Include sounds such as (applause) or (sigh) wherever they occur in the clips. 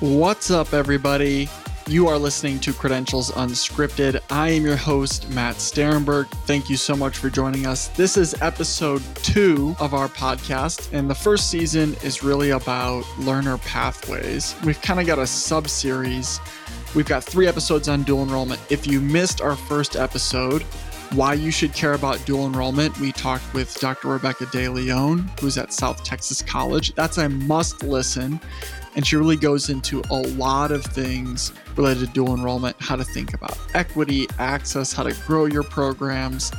What's up, everybody? You are listening to Credentials Unscripted. I am your host, Matt Sterenberg. Thank you so much for joining us. This is episode two of our podcast, and the first season is really about learner pathways. We've kind of got a sub series. We've got three episodes on dual enrollment. If you missed our first episode, why you should care about dual enrollment, we talked with Dr. Rebecca De Leon, who's at South Texas College. That's a must listen. And she really goes into a lot of things related to dual enrollment, how to think about equity, access, how to grow your programs,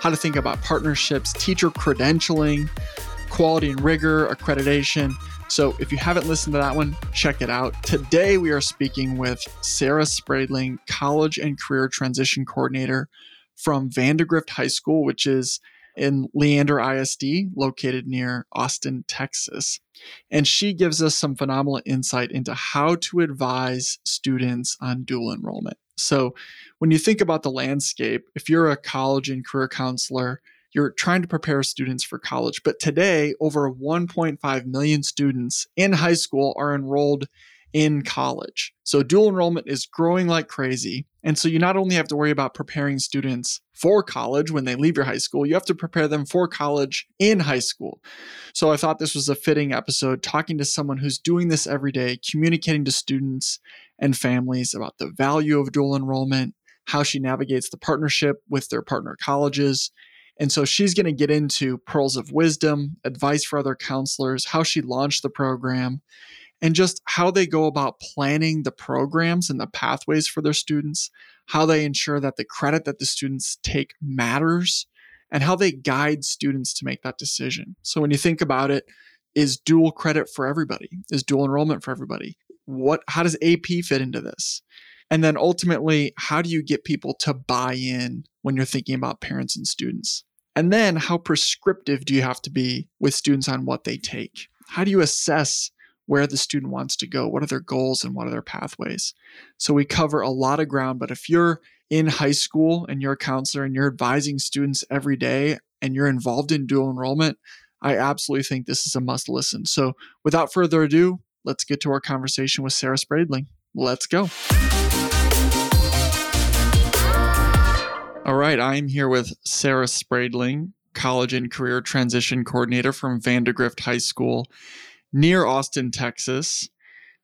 how to think about partnerships, teacher credentialing, quality and rigor, accreditation. So if you haven't listened to that one, check it out. Today we are speaking with Sarah Spradling, College and Career Transition Coordinator from Vandegrift High School, which is in Leander ISD, located near Austin, Texas. And she gives us some phenomenal insight into how to advise students on dual enrollment. So, when you think about the landscape, if you're a college and career counselor, you're trying to prepare students for college. But today, over 1.5 million students in high school are enrolled in college. So dual enrollment is growing like crazy. And so you not only have to worry about preparing students for college when they leave your high school, you have to prepare them for college in high school. So I thought this was a fitting episode talking to someone who's doing this every day, communicating to students and families about the value of dual enrollment, how she navigates the partnership with their partner colleges. And so she's going to get into pearls of wisdom, advice for other counselors, how she launched the program, and just how they go about planning the programs and the pathways for their students, how they ensure that the credit that the students take matters, and how they guide students to make that decision. So when you think about it, is dual credit for everybody? Is dual enrollment for everybody? What how does AP fit into this? And then ultimately, how do you get people to buy in when you're thinking about parents and students? And then how prescriptive do you have to be with students on what they take? How do you assess where the student wants to go, what are their goals, and what are their pathways. So we cover a lot of ground, but if you're in high school and you're a counselor and you're advising students every day and you're involved in dual enrollment, I absolutely think this is a must listen. So without further ado, let's get to our conversation with Sarah Spradling. Let's go. All right, I'm here with Sarah Spradling, College and Career Transition Coordinator from Vandegrift High School near Austin, Texas.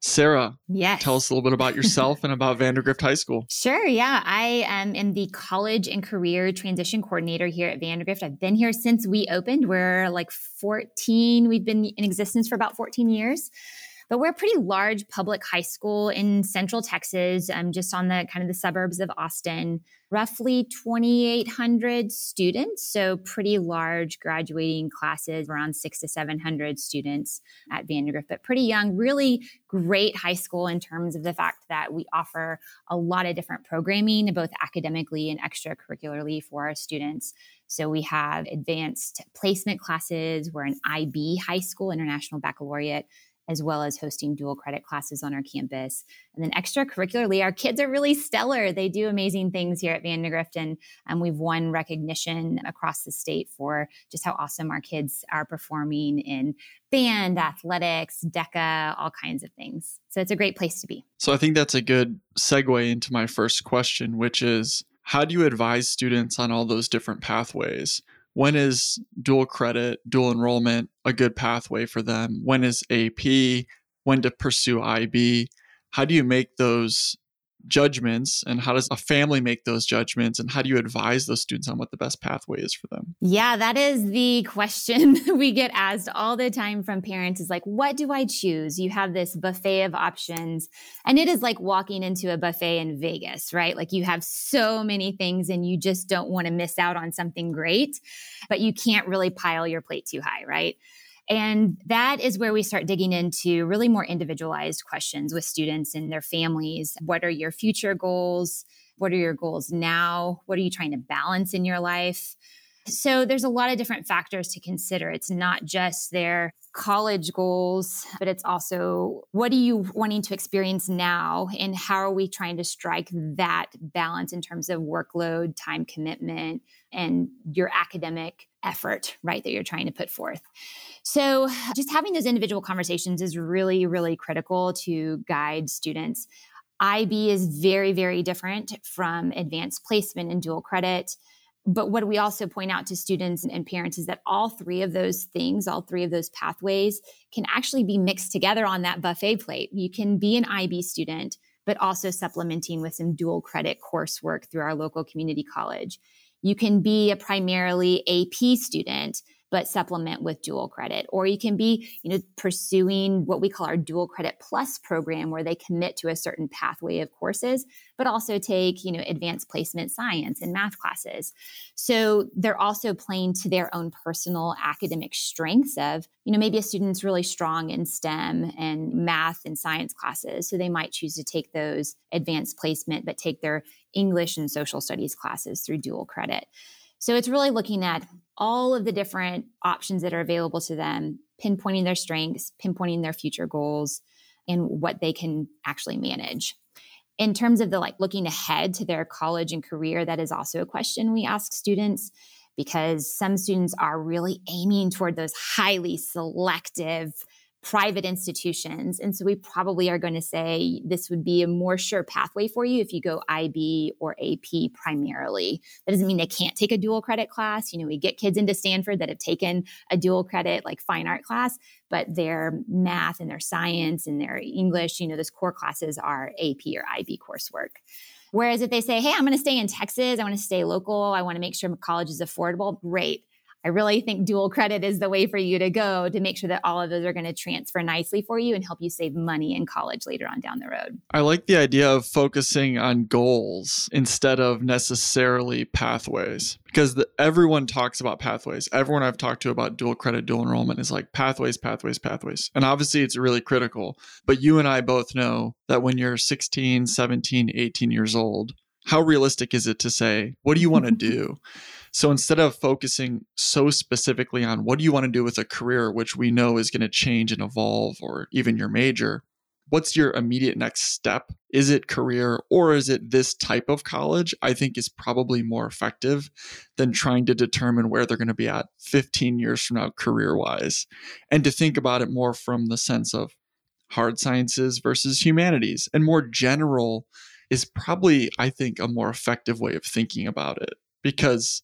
Sarah, yes. tell us a little bit about yourself and about Vandegrift High School. (laughs) Sure. Yeah. I am in the college and career transition coordinator here at Vandegrift. I've been here since we opened. We're like 14. We've been in existence for about 14 years. But we're a pretty large public high school in central Texas, um, just on the kind of the suburbs of Austin. Roughly 2,800 students, so pretty large graduating classes, around six to 700 students at Vandegrift, but pretty young, really great high school in terms of the fact that we offer a lot of different programming, both academically and extracurricularly for our students. So we have advanced placement classes. We're an IB high school, International Baccalaureate as well as hosting dual credit classes on our campus. And then extracurricularly, our kids are really stellar. They do amazing things here at Vandegrift, and um, we've won recognition across the state for just how awesome our kids are performing in band, athletics, DECA, all kinds of things. So it's a great place to be. So I think that's a good segue into my first question, which is how do you advise students on all those different pathways? When is dual credit, dual enrollment a good pathway for them? When is AP? When to pursue IB? How do you make those judgments and how does a family make those judgments and how do you advise those students on what the best pathway is for them? Yeah that is the question (laughs) we get asked all the time from parents is like what do i choose? You have this buffet of options. And it is like walking into a buffet in vegas right? Like you have so many things and you just don't want to miss out on something great but you can't really pile your plate too high right and that is where we start digging into really more individualized questions with students and their families. What are your future goals? What are your goals now? What are you trying to balance in your life? So there's a lot of different factors to consider. It's not just their college goals, but it's also what are you wanting to experience now and how are we trying to strike that balance in terms of workload, time commitment, and your academic effort, right, that you're trying to put forth. So just having those individual conversations is really, really critical to guide students. IB is very, very different from advanced placement and dual credit. But what we also point out to students and parents is that all three of those things, all three of those pathways can actually be mixed together on that buffet plate. You can be an IB student, but also supplementing with some dual credit coursework through our local community college. You can be a primarily AP student, but supplement with dual credit. Or you can be, you know, pursuing what we call our dual credit plus program where they commit to a certain pathway of courses, but also take, you know, advanced placement science and math classes. So they're also playing to their own personal academic strengths of, you know, maybe a student's really strong in STEM and math and science classes. So they might choose to take those advanced placement, but take their English and social studies classes through dual credit. So it's really looking at all of the different options that are available to them, pinpointing their strengths, pinpointing their future goals, and what they can actually manage. In terms of the like looking ahead to their college and career, that is also a question we ask students because some students are really aiming toward those highly selective private institutions. And so we probably are going to say this would be a more sure pathway for you if you go IB or AP primarily. That doesn't mean they can't take a dual credit class. You know, we get kids into Stanford that have taken a dual credit like fine art class, but their math and their science and their English, you know, those core classes are AP or IB coursework. Whereas if they say, hey, I'm going to stay in Texas, I want to stay local, I want to make sure my college is affordable, great I really think dual credit is the way for you to go to make sure that all of those are going to transfer nicely for you and help you save money in college later on down the road. I like the idea of focusing on goals instead of necessarily pathways because the, everyone talks about pathways. Everyone I've talked to about dual credit, dual enrollment is like pathways, pathways, pathways. And obviously it's really critical. But you and I both know that when you're 16, 17, 18 years old, how realistic is it to say, what do you want to (laughs) do? So instead of focusing so specifically on what do you want to do with a career, which we know is going to change and evolve, or even your major, what's your immediate next step? Is it career or is it this type of college? I think is probably more effective than trying to determine where they're going to be at 15 years from now, career wise. And to think about it more from the sense of hard sciences versus humanities and more general is probably, I think, a more effective way of thinking about it because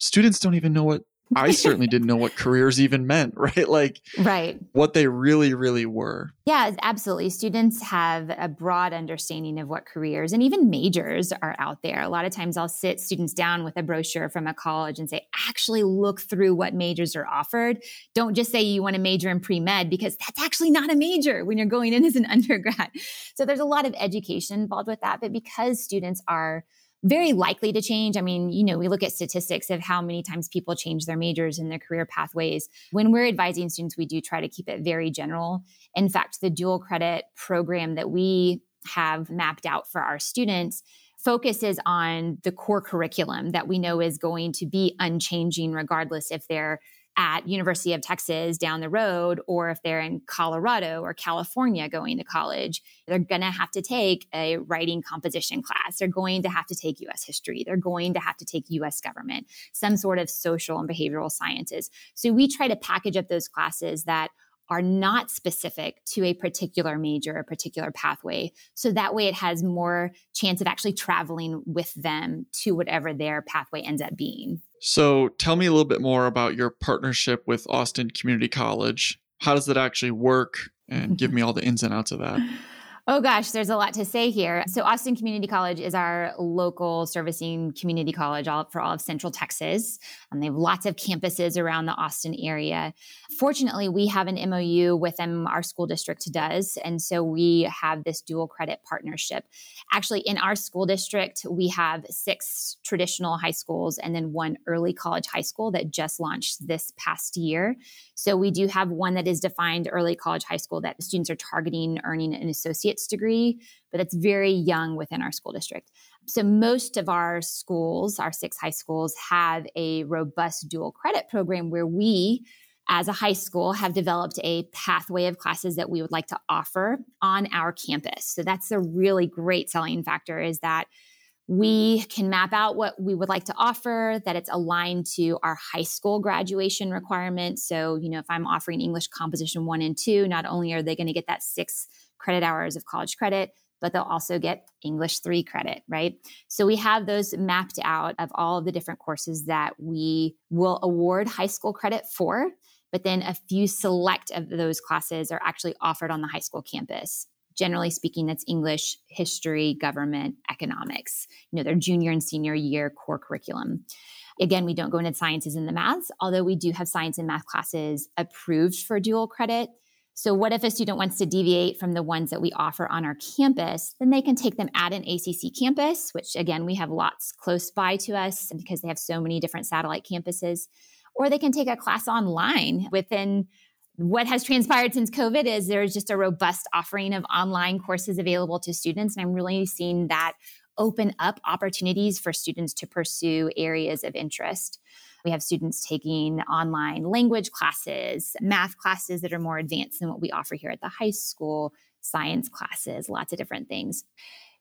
students don't even know what I certainly didn't know what (laughs) careers even meant, (laughs) right? Like, right. What they really, really were. Yeah, absolutely. Students have a broad understanding of what careers and even majors are out there. A lot of times I'll sit students down with a brochure from a college and say, actually look through what majors are offered. Don't just say you want to major in pre med because that's actually not a major when you're going in as an (laughs) undergrad. So there's a lot of education involved with that. But because students are very likely to change. I mean, you know, we look at statistics of how many times people change their majors and their career pathways. When we're advising students, we do try to keep it very general. In fact, the dual credit program that we have mapped out for our students focuses on the core curriculum that we know is going to be unchanging regardless if they're at University of Texas down the road or if they're in Colorado or California going to college, they're going to have to take a writing composition class. They're going to have to take US history. They're going to have to take US government, some sort of social and behavioral sciences. So we try to package up those classes that are not specific to a particular major, a particular pathway. So that way it has more chance of actually traveling with them to whatever their pathway ends up being. So tell me a little bit more about your partnership with Austin Community College. How does that actually work? And give (laughs) me all the ins and outs of that. Oh gosh, there's a lot to say here. So Austin Community College is our local servicing community college all, for all of Central Texas. And they have lots of campuses around the Austin area. Fortunately, we have an MOU with them, our school district does. And so we have this dual credit partnership. Actually, in our school district, we have six traditional high schools and then one early college high school that just launched this past year. So we do have one that is defined early college high school that students are targeting earning an associate's degree, but it's very young within our school district. So, most of our schools, our six high schools, have a robust dual credit program where we, as a high school, have developed a pathway of classes that we would like to offer on our campus. So, that's a really great selling factor is that we can map out what we would like to offer, that it's aligned to our high school graduation requirements. So, you know, if I'm offering English composition one and two, not only are they going to get that six credit hours of college credit, but they'll also get English three credit, right? So we have those mapped out of all of the different courses that we will award high school credit for. But then a few select of those classes are actually offered on the high school campus generally speaking, that's English, history, government, economics. You know, their junior and senior year core curriculum. Again, we don't go into sciences and the maths, although we do have science and math classes approved for dual credit. So, what if a student wants to deviate from the ones that we offer on our campus? Then they can take them at an ACC campus, which again, we have lots close by to us because they have so many different satellite campuses. Or they can take a class online within what has transpired since COVID is there's just a robust offering of online courses available to students. And I'm really seeing that open up opportunities for students to pursue areas of interest. We have students taking online language classes, math classes that are more advanced than what we offer here at the high school, science classes, lots of different things.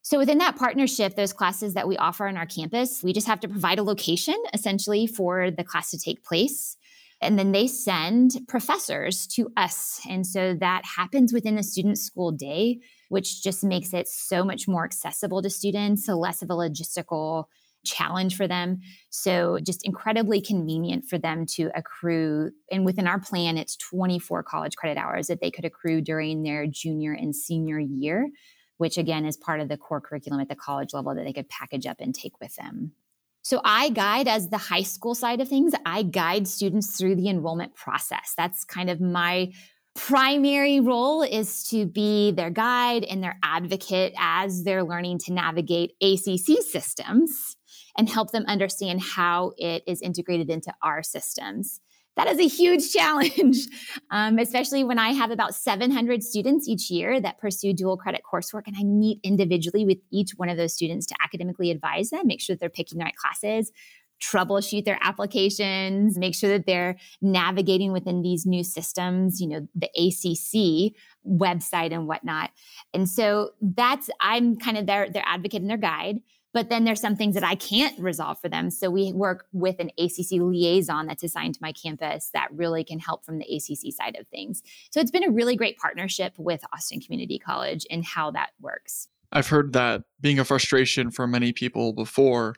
So, within that partnership, those classes that we offer on our campus, we just have to provide a location essentially for the class to take place. And then they send professors to us. And so that happens within the student school day, which just makes it so much more accessible to students, so less of a logistical challenge for them. So just incredibly convenient for them to accrue. And within our plan, it's 24 college credit hours that they could accrue during their junior and senior year, which again is part of the core curriculum at the college level that they could package up and take with them. So I guide as the high school side of things, I guide students through the enrollment process. That's kind of my primary role is to be their guide and their advocate as they're learning to navigate ACC systems and help them understand how it is integrated into our systems that is a huge (laughs) challenge, um, especially when I have about 700 students each year that pursue dual credit coursework. And I meet individually with each one of those students to academically advise them, make sure that they're picking the right classes, troubleshoot their applications, make sure that they're navigating within these new systems, you know, the ACC website and whatnot. And so that's, I'm kind of their, their advocate and their guide. But then there's some things that I can't resolve for them. So we work with an ACC liaison that's assigned to my campus that really can help from the ACC side of things. So it's been a really great partnership with Austin Community College and how that works. I've heard that being a frustration for many people before,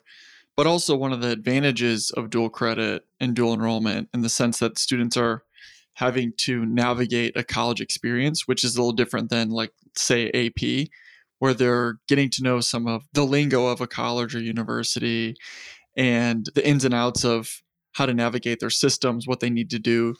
but also one of the advantages of dual credit and dual enrollment in the sense that students are having to navigate a college experience, which is a little different than, like, say, AP where they're getting to know some of the lingo of a college or university and the ins and outs of how to navigate their systems, what they need to do.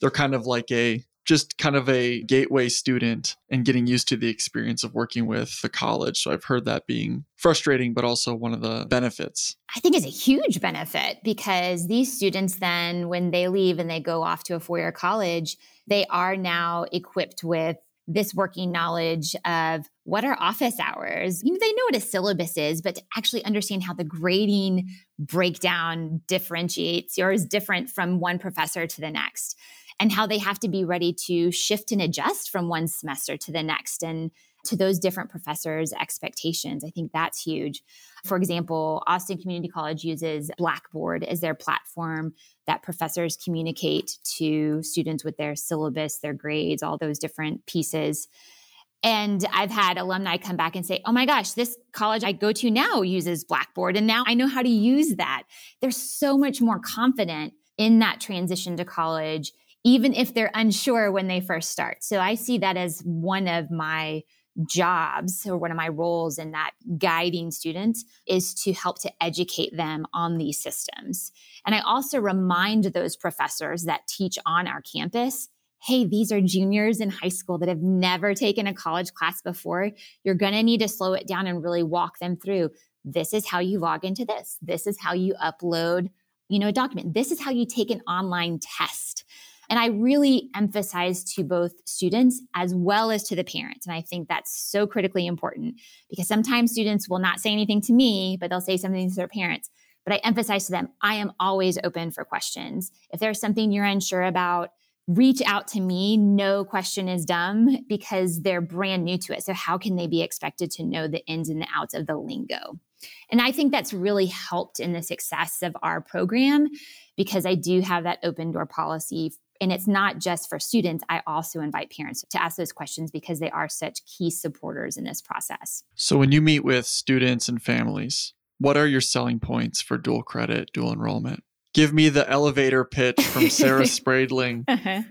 They're kind of like a just kind of a gateway student and getting used to the experience of working with the college. So I've heard that being frustrating, but also one of the benefits. I think is a huge benefit because these students then, when they leave and they go off to a four year college, they are now equipped with this working knowledge of what are office hours. You know, they know what a syllabus is, but to actually understand how the grading breakdown differentiates is different from one professor to the next, and how they have to be ready to shift and adjust from one semester to the next and to those different professors' expectations. I think that's huge. For example, Austin Community College uses Blackboard as their platform that professors communicate to students with their syllabus, their grades, all those different pieces. And I've had alumni come back and say, oh my gosh, this college I go to now uses Blackboard, and now I know how to use that. They're so much more confident in that transition to college, even if they're unsure when they first start. So I see that as one of my jobs or one of my roles in that guiding students is to help to educate them on these systems. And I also remind those professors that teach on our campus hey, these are juniors in high school that have never taken a college class before. You're going to need to slow it down and really walk them through. This is how you log into this. This is how you upload, you know, a document. This is how you take an online test And I really emphasize to both students as well as to the parents. And I think that's so critically important because sometimes students will not say anything to me, but they'll say something to their parents. But I emphasize to them, I am always open for questions. If there's something you're unsure about, reach out to me. No question is dumb because they're brand new to it. So, how can they be expected to know the ins and the outs of the lingo? And I think that's really helped in the success of our program because I do have that open door policy. And it's not just for students. I also invite parents to ask those questions because they are such key supporters in this process. So, when you meet with students and families, what are your selling points for dual credit, dual enrollment? Give me the elevator pitch from Sarah (laughs) Spradling. Uh-huh.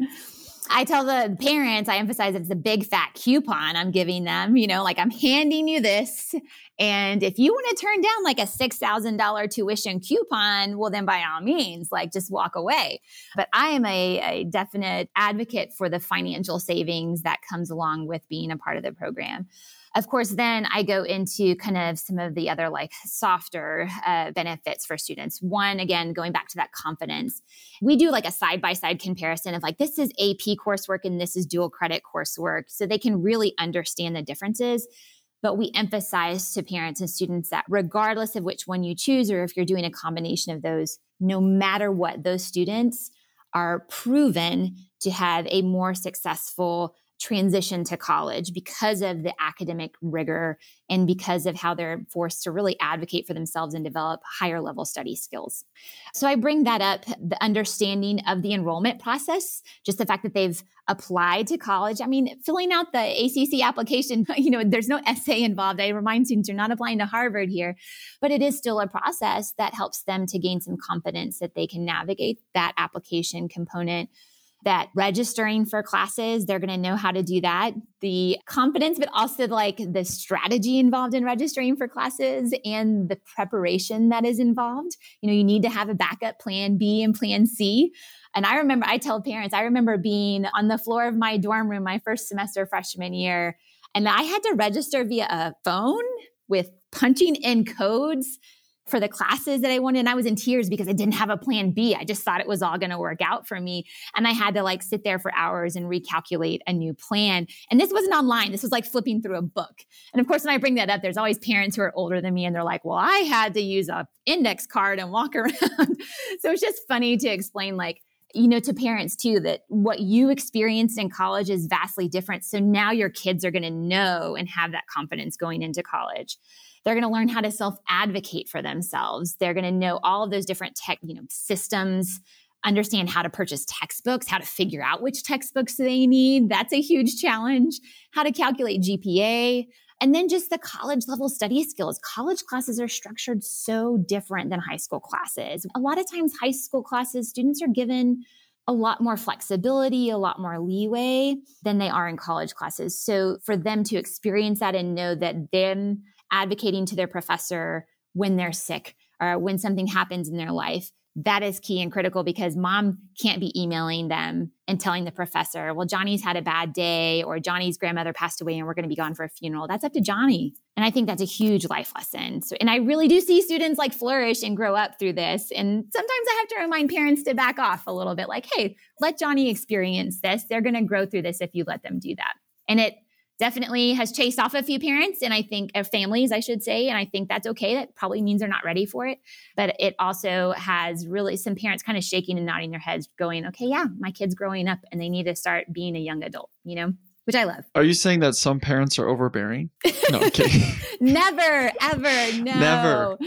I tell the parents, I emphasize it's a big fat coupon I'm giving them, you know, like I'm handing you this. And if you want to turn down like a $6,000 tuition coupon, well, then by all means, like just walk away. But I am a, a definite advocate for the financial savings that comes along with being a part of the program. Of course, then I go into kind of some of the other like softer uh, benefits for students. One, again, going back to that confidence, we do like a side by side comparison of like, this is AP coursework and this is dual credit coursework. So they can really understand the differences. But we emphasize to parents and students that regardless of which one you choose, or if you're doing a combination of those, no matter what, those students are proven to have a more successful transition to college because of the academic rigor and because of how they're forced to really advocate for themselves and develop higher level study skills. So I bring that up the understanding of the enrollment process, just the fact that they've applied to college. I mean, filling out the ACC application, (laughs) you know, there's no essay involved. I remind students you're not applying to Harvard here, but it is still a process that helps them to gain some confidence that they can navigate that application component that registering for classes, they're going to know how to do that. The confidence, but also like the strategy involved in registering for classes and the preparation that is involved. You know, you need to have a backup plan B and plan C. And I remember, I tell parents, I remember being on the floor of my dorm room my first semester freshman year, and I had to register via a phone with punching in codes for the classes that I wanted. And I was in tears because I didn't have a plan B. I just thought it was all going to work out for me. And I had to like sit there for hours and recalculate a new plan. And this wasn't online. This was like flipping through a book. And of course, when I bring that up, there's always parents who are older than me and they're like, well, I had to use a index card and walk (laughs) around. so it's just funny to explain like, you know, to parents too, that what you experienced in college is vastly different. So now your kids are going to know and have that confidence going into college. They're going to learn how to self advocate for themselves. They're going to know all of those different tech, you know, systems, understand how to purchase textbooks, how to figure out which textbooks they need. That's a huge challenge. How to calculate GPA. And then just the college level study skills. College classes are structured so different than high school classes. A lot of times, high school classes, students are given a lot more flexibility, a lot more leeway than they are in college classes. So for them to experience that and know that them advocating to their professor when they're sick or when something happens in their life that is key and critical because mom can't be emailing them and telling the professor, well, Johnny's had a bad day or Johnny's grandmother passed away and we're going to be gone for a funeral. That's up to Johnny. And I think that's a huge life lesson. So, and I really do see students like flourish and grow up through this. And sometimes I have to remind parents to back off a little bit like, hey, let Johnny experience this. They're going to grow through this if you let them do that. And it definitely has chased off a few parents and I think uh, families, I should say. And I think that's okay. That probably means they're not ready for it. But it also has really some parents kind of shaking and nodding their heads, going, okay, yeah, my kid's growing up and they need to start being a young adult, you know? Which I love. Are you saying that some parents are overbearing? No, I'm kidding. (laughs) Never, ever, no. Never,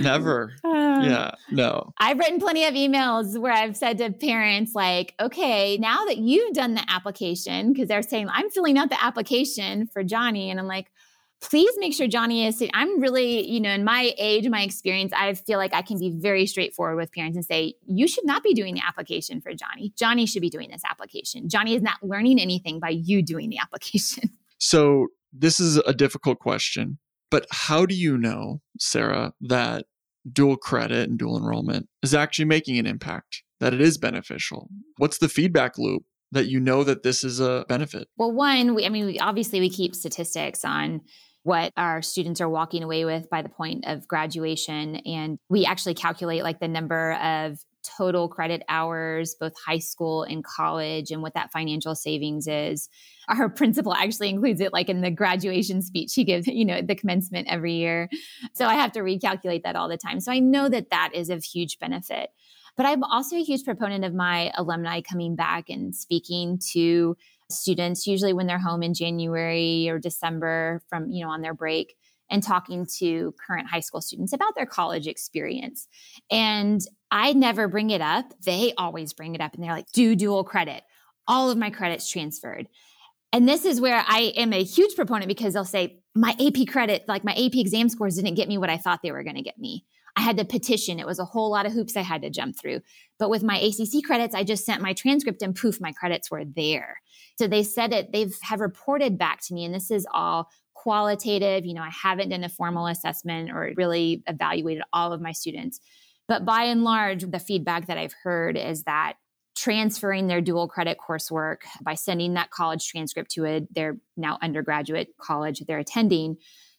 never. Uh, yeah, no. I've written plenty of emails where I've said to parents, like, okay, now that you've done the application, because they're saying, I'm filling out the application for Johnny. And I'm like, please make sure Johnny is. I'm really, you know, in my age, my experience, I feel like I can be very straightforward with parents and say, you should not be doing the application for Johnny. Johnny should be doing this application. Johnny is not learning anything by you doing the (laughs) application. So, this is a difficult question, but how do you know, Sarah, that dual credit and dual enrollment is actually making an impact, that it is beneficial? What's the feedback loop? That you know that this is a benefit? Well, one, we, I mean, we, obviously we keep statistics on what our students are walking away with by the point of graduation. And we actually calculate like the number of total credit hours, both high school and college, and what that financial savings is. Our (laughs) principal actually includes it like in the graduation speech he gives, you know, the commencement every year. So I have to recalculate that all the time. So I know that that is of huge benefit. But I'm also a huge proponent of my alumni coming back and speaking to students, usually when they're home in January or December from, you know, on their break and talking to current high school students about their college experience. And I never bring it up. They always bring it up and they're like, do dual credit. All of my credits transferred. And this is where I am a huge proponent because they'll say, my AP credit, like my AP exam scores didn't get me what I thought they were going to get me. I had to petition. It was a whole lot of hoops I had to jump through. But with my ACC credits, I just sent my transcript and poof, my credits were there. So they said it, they've have reported back to me, and this is all qualitative. You know, I haven't done a formal assessment or really evaluated all of my students. But by and large, the feedback that I've heard is that transferring their dual credit coursework by sending that college transcript to a, their now undergraduate college they're attending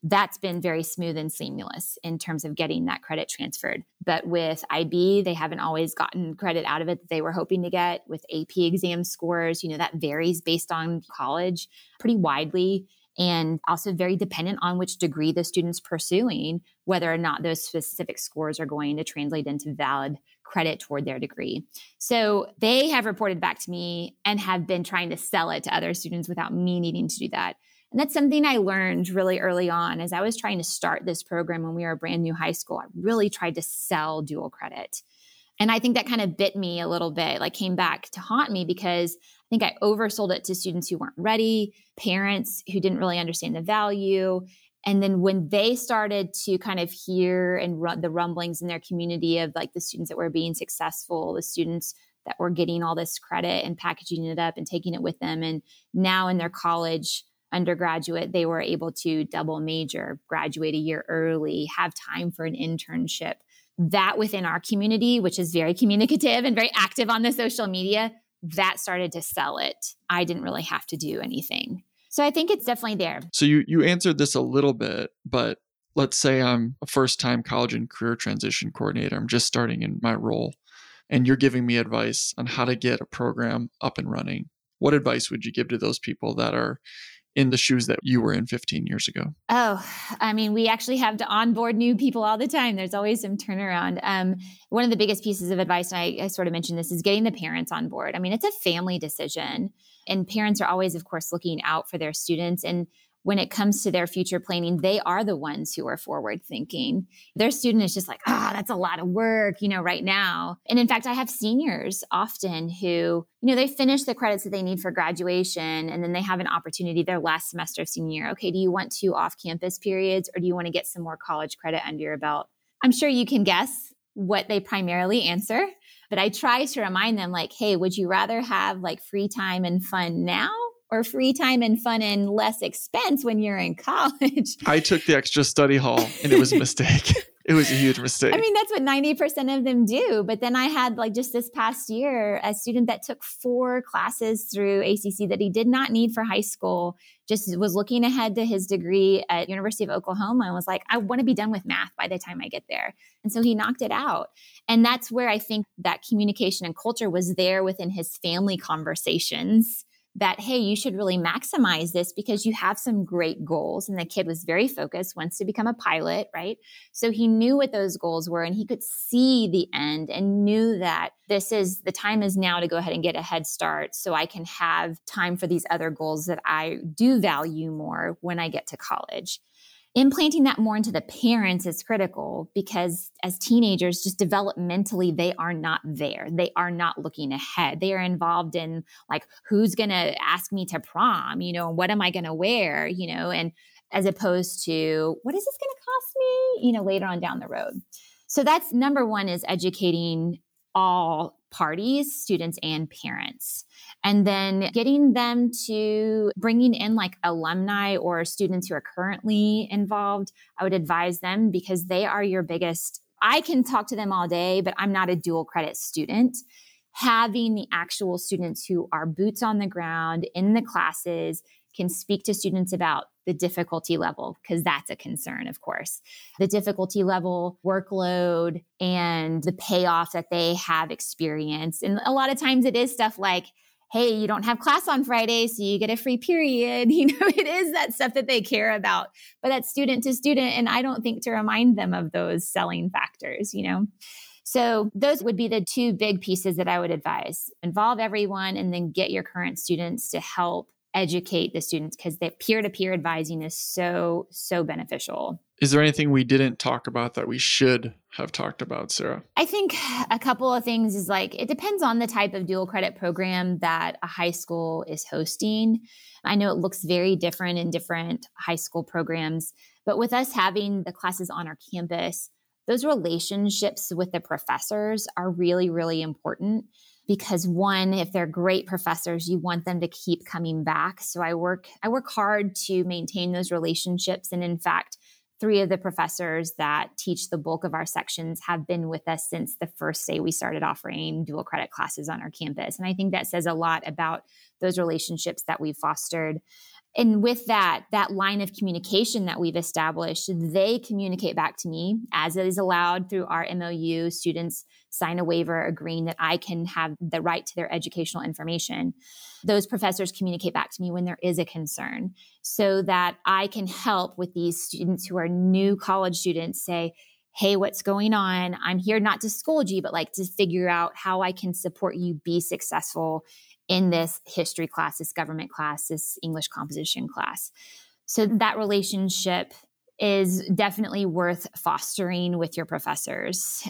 that's been very smooth and seamless in terms of getting that credit transferred. But with IB, they haven't always gotten credit out of it that they were hoping to get. With AP exam scores, you know, that varies based on college pretty widely and also very dependent on which degree the student's pursuing, whether or not those specific scores are going to translate into valid credit toward their degree. So they have reported back to me and have been trying to sell it to other students without me needing to do that. And that's something I learned really early on as I was trying to start this program when we were a brand new high school. I really tried to sell dual credit. And I think that kind of bit me a little bit, like came back to haunt me because I think I oversold it to students who weren't ready, parents who didn't really understand the value. And then when they started to kind of hear and run the rumblings in their community of like the students that were being successful, the students that were getting all this credit and packaging it up and taking it with them, and now in their college undergraduate, they were able to double major, graduate a year early, have time for an internship. That within our community, which is very communicative and very active on the social media, that started to sell it. I didn't really have to do anything. So I think it's definitely there. So you you answered this a little bit, but let's say I'm a first-time college and career transition coordinator. I'm just starting in my role and you're giving me advice on how to get a program up and running. What advice would you give to those people that are in the shoes that you were in 15 years ago? Oh, I mean, we actually have to onboard new people all the time. There's always some turnaround. Um, one of the biggest pieces of advice, and I, I sort of mentioned this, is getting the parents on board. I mean, it's a family decision, and parents are always, of course, looking out for their students. And when it comes to their future planning, they are the ones who are forward thinking. Their student is just like, ah, oh, that's a lot of work, you know, right now. And in fact, I have seniors often who, you know, they finish the credits that they need for graduation and then they have an opportunity their last semester of senior year. Okay, do you want two off campus periods or do you want to get some more college credit under your belt? I'm sure you can guess what they primarily answer, but I try to remind them, like, hey, would you rather have like free time and fun now or free time and fun and less expense when you're in college. (laughs) I took the extra study hall and it was a mistake. (laughs) it was a huge mistake. I mean, that's what 90% of them do. But then I had, like, just this past year, a student that took four classes through ACC that he did not need for high school, just was looking ahead to his degree at University of Oklahoma and was like, I want to be done with math by the time I get there. And so he knocked it out. And that's where I think that communication and culture was there within his family conversations that, hey, you should really maximize this because you have some great goals. And the kid was very focused, wants to become a pilot, right? So he knew what those goals were and he could see the end and knew that this is the time is now to go ahead and get a head start so I can have time for these other goals that I do value more when I get to college implanting that more into the parents is critical because as teenagers just developmentally they are not there. They are not looking ahead. They are involved in like who's going to ask me to prom? You know what am i going to wear? You know and as opposed to what is this going to cost me? You know later on down the road. So that's number one is educating all parties, students and parents. And then getting them to bringing in like alumni or students who are currently involved, I would advise them because they are your biggest. I can talk to them all day, but I'm not a dual credit student. Having the actual students who are boots on the ground in the classes, can speak to students about the difficulty level, because that's a concern, of course. The difficulty level, workload, and the payoff that they have experienced. And a lot of times it is stuff like, hey, you don't have class on Friday, so you get a free period. (laughs) You know, it is that stuff that they care about, but that's student to student. And I don't think to remind them of those selling factors, you know? So those would be the two big pieces that I would advise. Involve everyone and then get your current students to help educate the students because that peer-to-peer advising is so so beneficial. Is there anything we didn't talk about that we should have talked about sarah? I think a couple of things is like it depends on the type of dual credit program that a high school is hosting. I know it looks very different in different high school programs but with us having the classes on our campus those relationships with the professors are really really important because one if they're great professors you want them to keep coming back. So i work i work hard to maintain those relationships. And in fact three of the professors that teach the bulk of our sections have been with us since the first day we started offering dual credit classes on our campus. And i think that says a lot about those relationships that we've fostered and with that that line of communication that we've established they communicate back to me as it is allowed through our mou students sign a waiver agreeing that i can have the right to their educational information. Those professors communicate back to me when there is a concern so that i can help with these students who are new college students say hey what's going on? I'm here not to scold you but like to figure out how i can support you be successful in this history class, this government class, this English composition class. So that relationship is definitely worth fostering with your professors.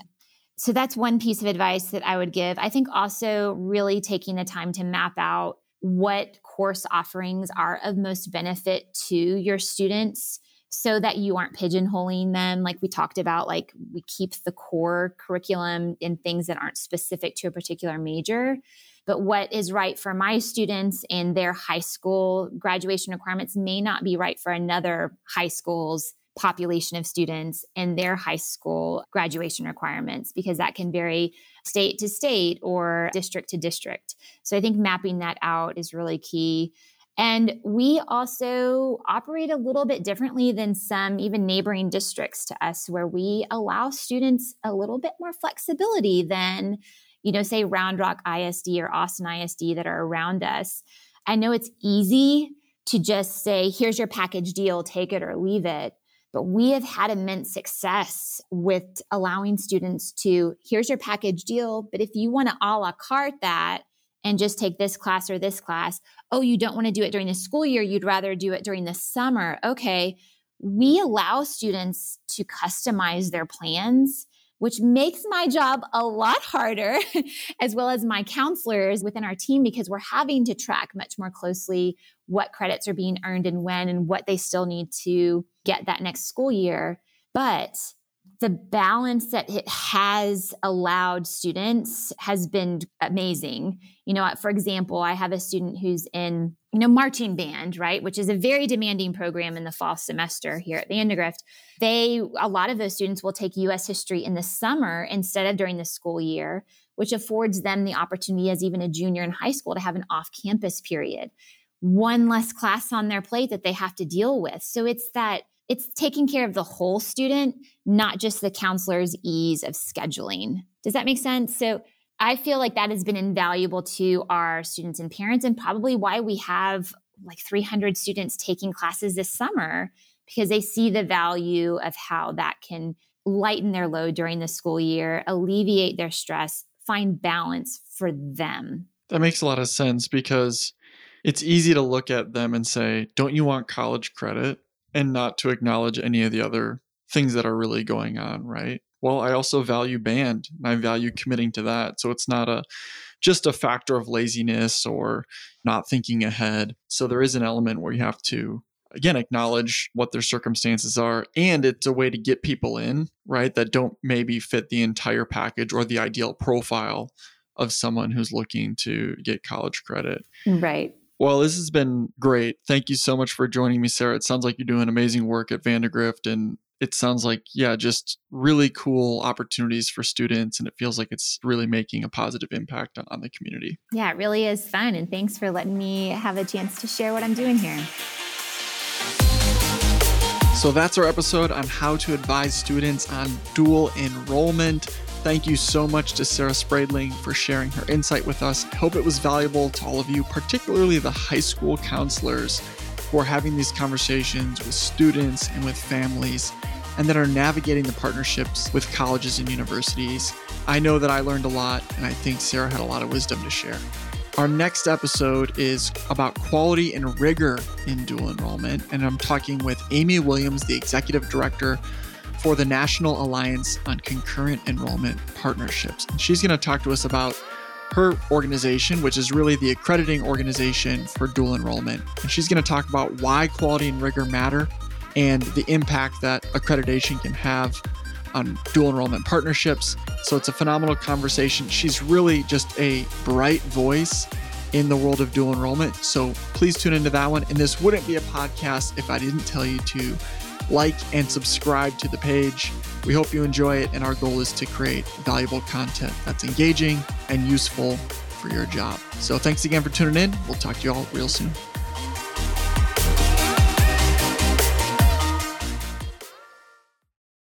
So that's one piece of advice that I would give. I think also really taking the time to map out what course offerings are of most benefit to your students so that you aren't pigeonholing them like we talked about like we keep the core curriculum in things that aren't specific to a particular major but what is right for my students and their high school graduation requirements may not be right for another high school's population of students and their high school graduation requirements because that can vary state to state or district to district. So I think mapping that out is really key. And we also operate a little bit differently than some even neighboring districts to us, where we allow students a little bit more flexibility than you know, say Round Rock ISD or Austin ISD that are around us, I know it's easy to just say, here's your package deal, take it or leave it. But we have had immense success with allowing students to, here's your package deal. But if you want to a la carte that and just take this class or this class, oh, you don't want to do it during the school year, you'd rather do it during the summer. Okay. We allow students to customize their plans which makes my job a lot harder, (laughs) as well as my counselors within our team, because we're having to track much more closely what credits are being earned and when and what they still need to get that next school year. But the balance that it has allowed students has been amazing. You know, for example, I have a student who's in, you know, marching band, right, which is a very demanding program in the fall semester here at Vandegrift. They, a lot of those students will take US history in the summer instead of during the school year, which affords them the opportunity as even a junior in high school to have an off campus period. One less class on their plate that they have to deal with. So it's that it's taking care of the whole student, not just the counselor's ease of scheduling. Does that make sense? So I feel like that has been invaluable to our students and parents, and probably why we have like 300 students taking classes this summer because they see the value of how that can lighten their load during the school year, alleviate their stress, find balance for them. That makes a lot of sense because it's easy to look at them and say, Don't you want college credit? And not to acknowledge any of the other things that are really going on, right? Well, I also value band and I value committing to that. So it's not a just a factor of laziness or not thinking ahead. So there is an element where you have to again acknowledge what their circumstances are and it's a way to get people in, right, that don't maybe fit the entire package or the ideal profile of someone who's looking to get college credit. Right. Well, this has been great. Thank you so much for joining me, Sarah. It sounds like you're doing amazing work at Vandegrift, and it sounds like, yeah, just really cool opportunities for students. And it feels like it's really making a positive impact on, on the community. Yeah, it really is fun. And thanks for letting me have a chance to share what I'm doing here. So that's our episode on how to advise students on dual enrollment. Thank you so much to Sarah Spradling for sharing her insight with us. I hope it was valuable to all of you, particularly the high school counselors who are having these conversations with students and with families and that are navigating the partnerships with colleges and universities. I know that I learned a lot, and I think Sarah had a lot of wisdom to share. Our next episode is about quality and rigor in dual enrollment, and I'm talking with Amy Williams, the executive director for the National Alliance on Concurrent Enrollment Partnerships. And she's going to talk to us about her organization, which is really the accrediting organization for dual enrollment. And she's going to talk about why quality and rigor matter and the impact that accreditation can have on dual enrollment partnerships. So it's a phenomenal conversation. She's really just a bright voice in the world of dual enrollment. So please tune into that one. And this wouldn't be a podcast if I didn't tell you to like, and subscribe to the page. We hope you enjoy it, and our goal is to create valuable content that's engaging and useful for your job. So thanks again for tuning in. We'll talk to you all real soon.